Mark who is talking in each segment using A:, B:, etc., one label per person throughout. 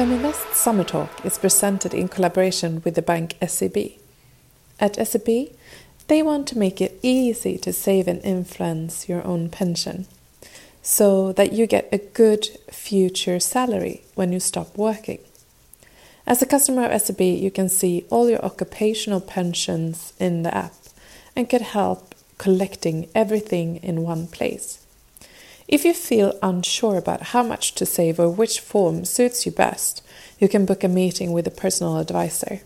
A: Feminvest Summer Talk is presented in collaboration with the bank SEB. At SEB, they want to make it easy to save and influence your own pension so that you get a good future salary when you stop working. As a customer of SEB, you can see all your occupational pensions in the app and get help collecting everything in one place. If you feel unsure about how much to save or which form suits you best, you can book a meeting with a personal advisor.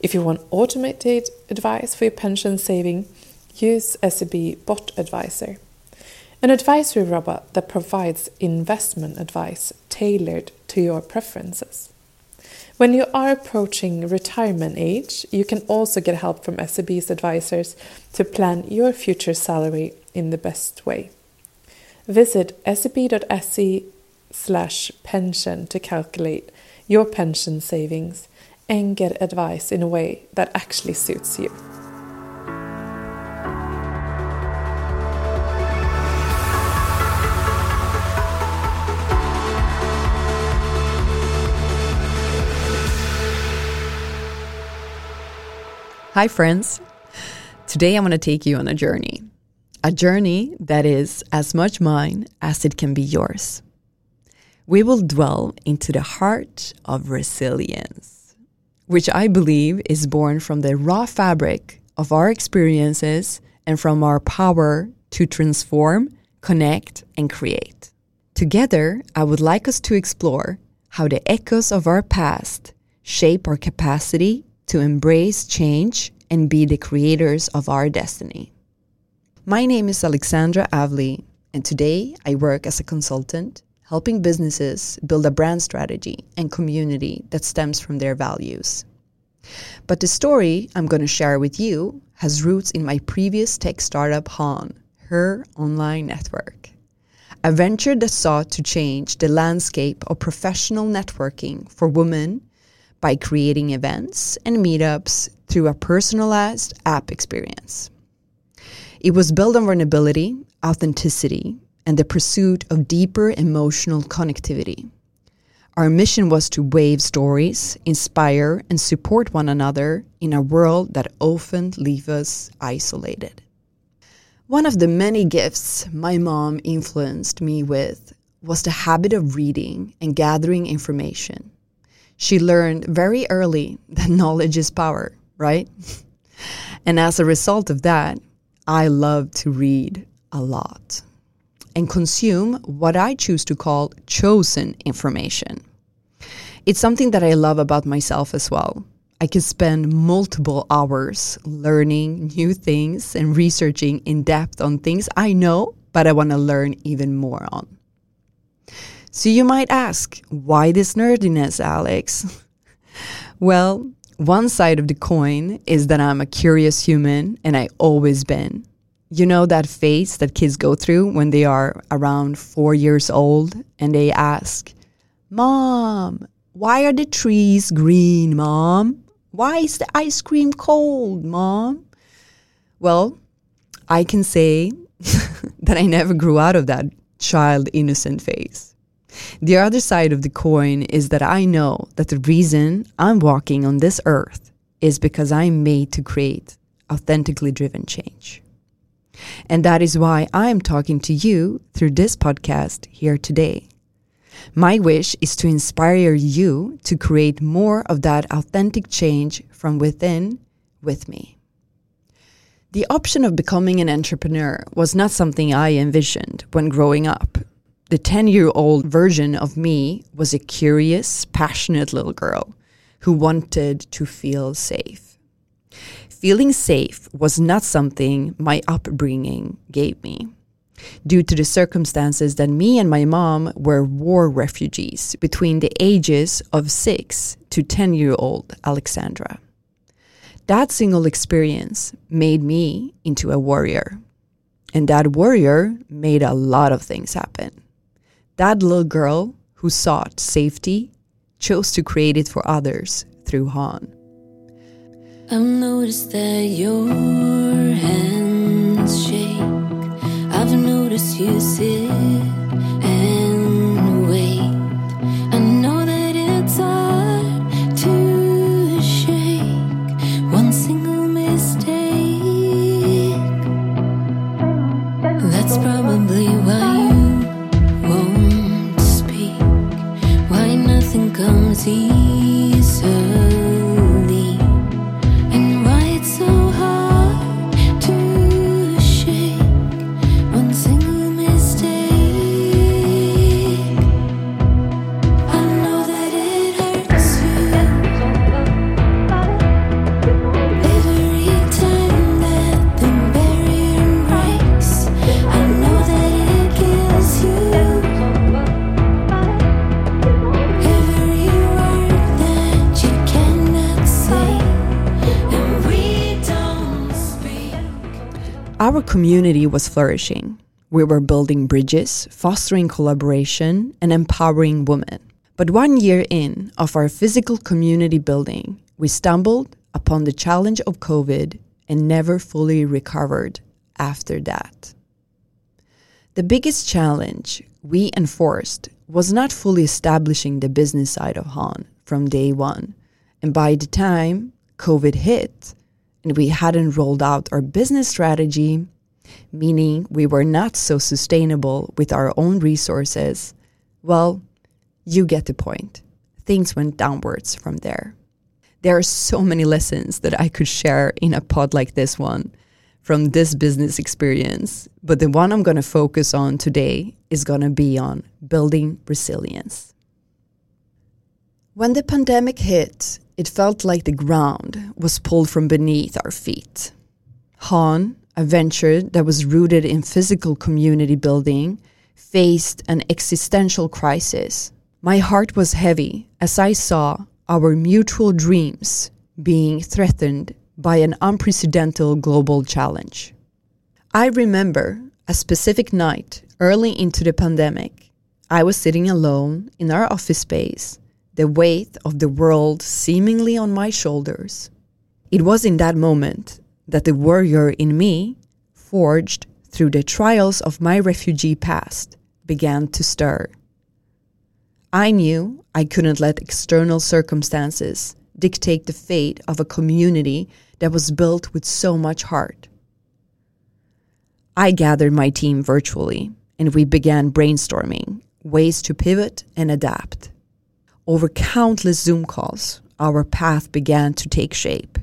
A: If you want automated advice for your pension saving, use SEB Bot Advisor, an advisory robot that provides investment advice tailored to your preferences. When you are approaching retirement age, you can also get help from SEB's advisors to plan your future salary in the best way. Visit seb.se slash pension to calculate your pension savings and get advice in a way that actually suits you.
B: Hi, friends. Today I'm going to take you on a journey. A journey that is as much mine as it can be yours. We will dwell into the heart of resilience, which I believe is born from the raw fabric of our experiences and from our power to transform, connect, and create. Together, I would like us to explore how the echoes of our past shape our capacity to embrace change and be the creators of our destiny. My name is Aleksandra Avli, and today I work as a consultant, helping businesses build a brand strategy and community that stems from their values. But the story I'm going to share with you has roots in my previous tech startup, HON, her online network. A venture that sought to change the landscape of professional networking for women by creating events and meetups through a personalized app experience. It was built on vulnerability, authenticity, and the pursuit of deeper emotional connectivity. Our mission was to wave stories, inspire, and support one another in a world that often leaves us isolated. One of the many gifts my mom influenced me with was the habit of reading and gathering information. She learned very early that knowledge is power, right? and as a result of that, I love to read a lot and consume what I choose to call chosen information. It's something that I love about myself as well. I can spend multiple hours learning new things and researching in depth on things I know, but I want to learn even more on. So you might ask, why this nerdiness, Alex? well, one side of the coin is that I'm a curious human and I always been. You know that phase that kids go through when they are around four years old and they ask, Mom, why are the trees green, Mom? Why is the ice cream cold, Mom? Well, I can say that I never grew out of that child innocent phase. The other side of the coin is that I know that the reason I'm walking on this earth is because I'm made to create authentically driven change. And that is why I'm talking to you through this podcast here today. My wish is to inspire you to create more of that authentic change from within with me. The option of becoming an entrepreneur was not something I envisioned when growing up the 10 year old version of me was a curious, passionate little girl who wanted to feel safe. Feeling safe was not something my upbringing gave me. Due to the circumstances that me and my mom were war refugees between the ages of 6 to 10 year old Aleksandra. That single experience made me into a warrior. And that warrior made a lot of things happen. That little girl who sought safety chose to create it for others through HON.
C: I've noticed that your hands shake. I've noticed you sit comes
B: Our community was flourishing. We were building bridges, fostering collaboration, and empowering women. But one year in of our physical community building, we stumbled upon the challenge of COVID and never fully recovered after that. The biggest challenge we enforced was not fully establishing the business side of HON from day one. And by the time COVID hit and we hadn't rolled out our business strategy, meaning we were not so sustainable with our own resources, well, you get the point. Things went downwards from there. There are so many lessons that I could share in a pod like this one from this business experience, but the one I'm going to focus on today is going to be on building resilience. When the pandemic hit, it felt like the ground was pulled from beneath our feet. HON, a venture that was rooted in physical community building, faced an existential crisis. My heart was heavy as I saw our mutual dreams being threatened by an unprecedented global challenge. I remember a specific night early into the pandemic. I was sitting alone in our office space, the weight of the world seemingly on my shoulders. It was in that moment that the warrior in me, forged through the trials of my refugee past, began to stir. I knew I couldn't let external circumstances dictate the fate of a community that was built with so much heart. I gathered my team virtually and we began brainstorming ways to pivot and adapt. Over countless Zoom calls, our path began to take shape.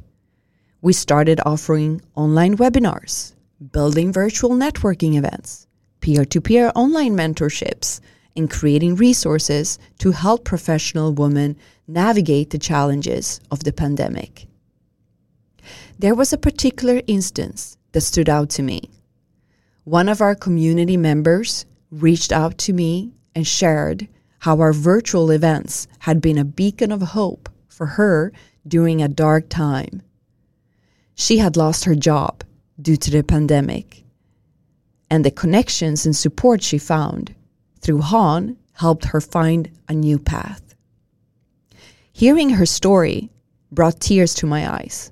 B: We started offering online webinars, building virtual networking events, peer to peer online mentorships, and creating resources to help professional women navigate the challenges of the pandemic. There was a particular instance that stood out to me. One of our community members reached out to me and shared how our virtual events had been a beacon of hope for her during a dark time. She had lost her job due to the pandemic, and the connections and support she found through HON helped her find a new path. Hearing her story brought tears to my eyes,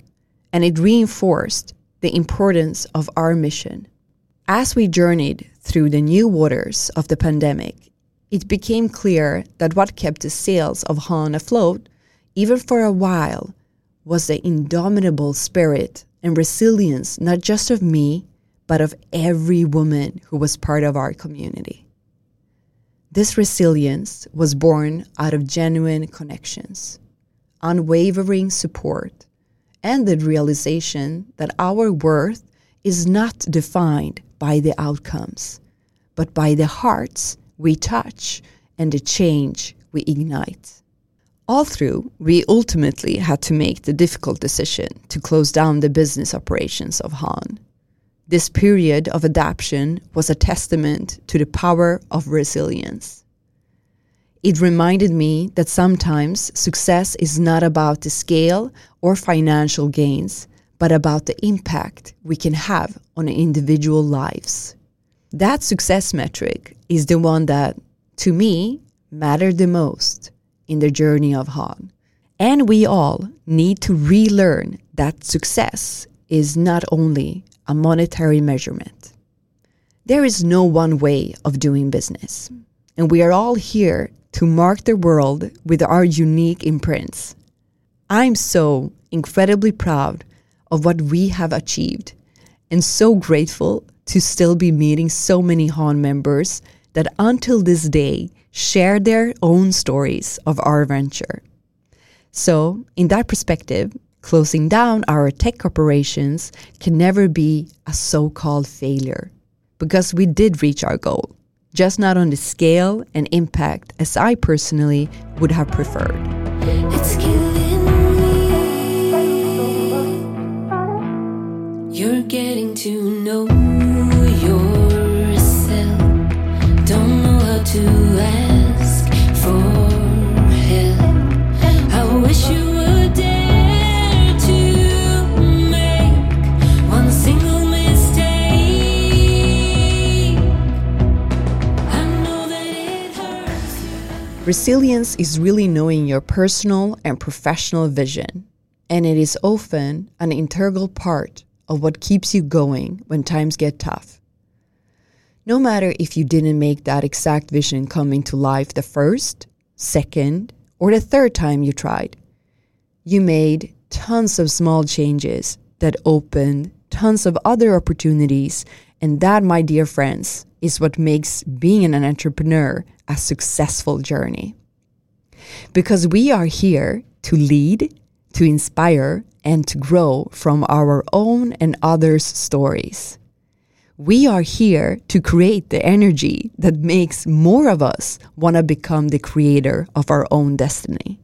B: and it reinforced the importance of our mission. As we journeyed through the new waters of the pandemic, it became clear that what kept the sails of HON afloat, even for a while, was the indomitable spirit and resilience not just of me, but of every woman who was part of our community. This resilience was born out of genuine connections, unwavering support, and the realization that our worth is not defined by the outcomes, but by the hearts we touch and the change we ignite. All through, we ultimately had to make the difficult decision to close down the business operations of HON. This period of adaptation was a testament to the power of resilience. It reminded me that sometimes success is not about the scale or financial gains, but about the impact we can have on individual lives. That success metric is the one that, to me, mattered the most in the journey of HON. And we all need to relearn that success is not only a monetary measurement. There is no one way of doing business, and we are all here to mark the world with our unique imprints. I'm so incredibly proud of what we have achieved and so grateful to still be meeting so many HON members that until this day share their own stories of our venture. So, in that perspective, closing down our tech operations can never be a so called failure because we did reach our goal, just not on the scale and impact as I personally would have preferred.
C: You're getting to know
B: Resilience is really knowing your personal and professional vision, and it is often an integral part of what keeps you going when times get tough. No matter if you didn't make that exact vision come into life the first, second, or the third time you tried, you made tons of small changes that opened tons of other opportunities, and that, my dear friends, is what makes being an entrepreneur a successful journey. Because we are here to lead, to inspire, and to grow from our own and others' stories. We are here to create the energy that makes more of us want to become the creator of our own destiny.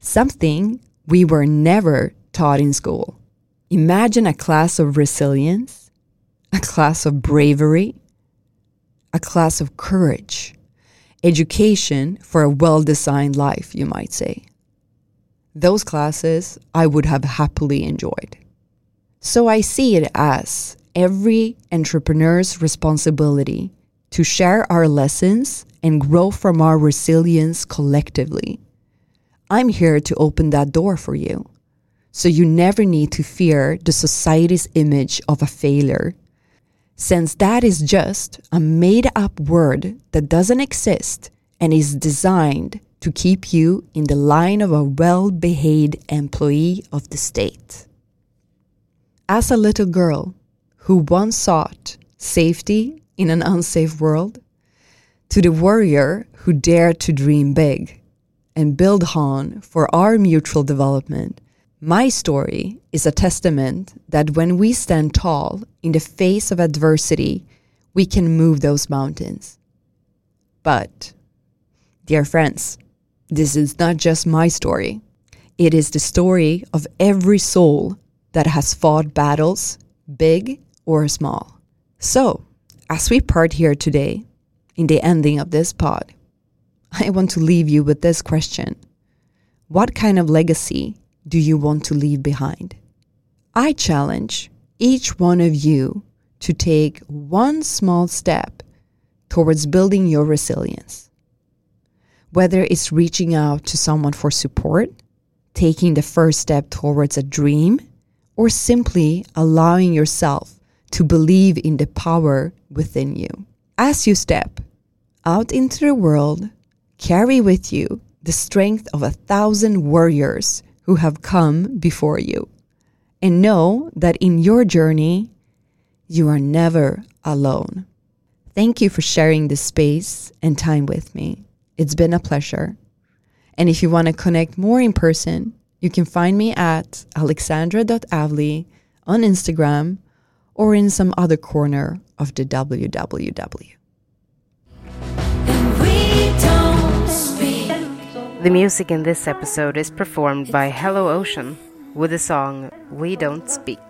B: Something we were never taught in school. Imagine a class of resilience, a class of bravery, a class of courage, education for a well designed life, you might say. Those classes I would have happily enjoyed. So I see it as every entrepreneur's responsibility to share our lessons and grow from our resilience collectively. I'm here to open that door for you. So you never need to fear the society's image of a failure, since that is just a made up word that doesn't exist and is designed to keep you in the line of a well behaved employee of the state. As a little girl who once sought safety in an unsafe world, to the warrior who dared to dream big and build on for our mutual development, my story is a testament that when we stand tall in the face of adversity, we can move those mountains. But, dear friends, this is not just my story. It is the story of every soul that has fought battles, big or small. So, as we part here today, in the ending of this pod, I want to leave you with this question What kind of legacy do you want to leave behind? I challenge each one of you to take one small step towards building your resilience. Whether it's reaching out to someone for support, taking the first step towards a dream, or simply allowing yourself to believe in the power within you. As you step out into the world, carry with you the strength of a thousand warriors who have come before you. And know that in your journey, you are never alone. Thank you for sharing this space and time with me. It's been a pleasure. And if you want to connect more in person, you can find me at alexandra.avli on Instagram or in some other corner of the www.
D: The music in this episode is performed by Hello Ocean with the song We Don't Speak.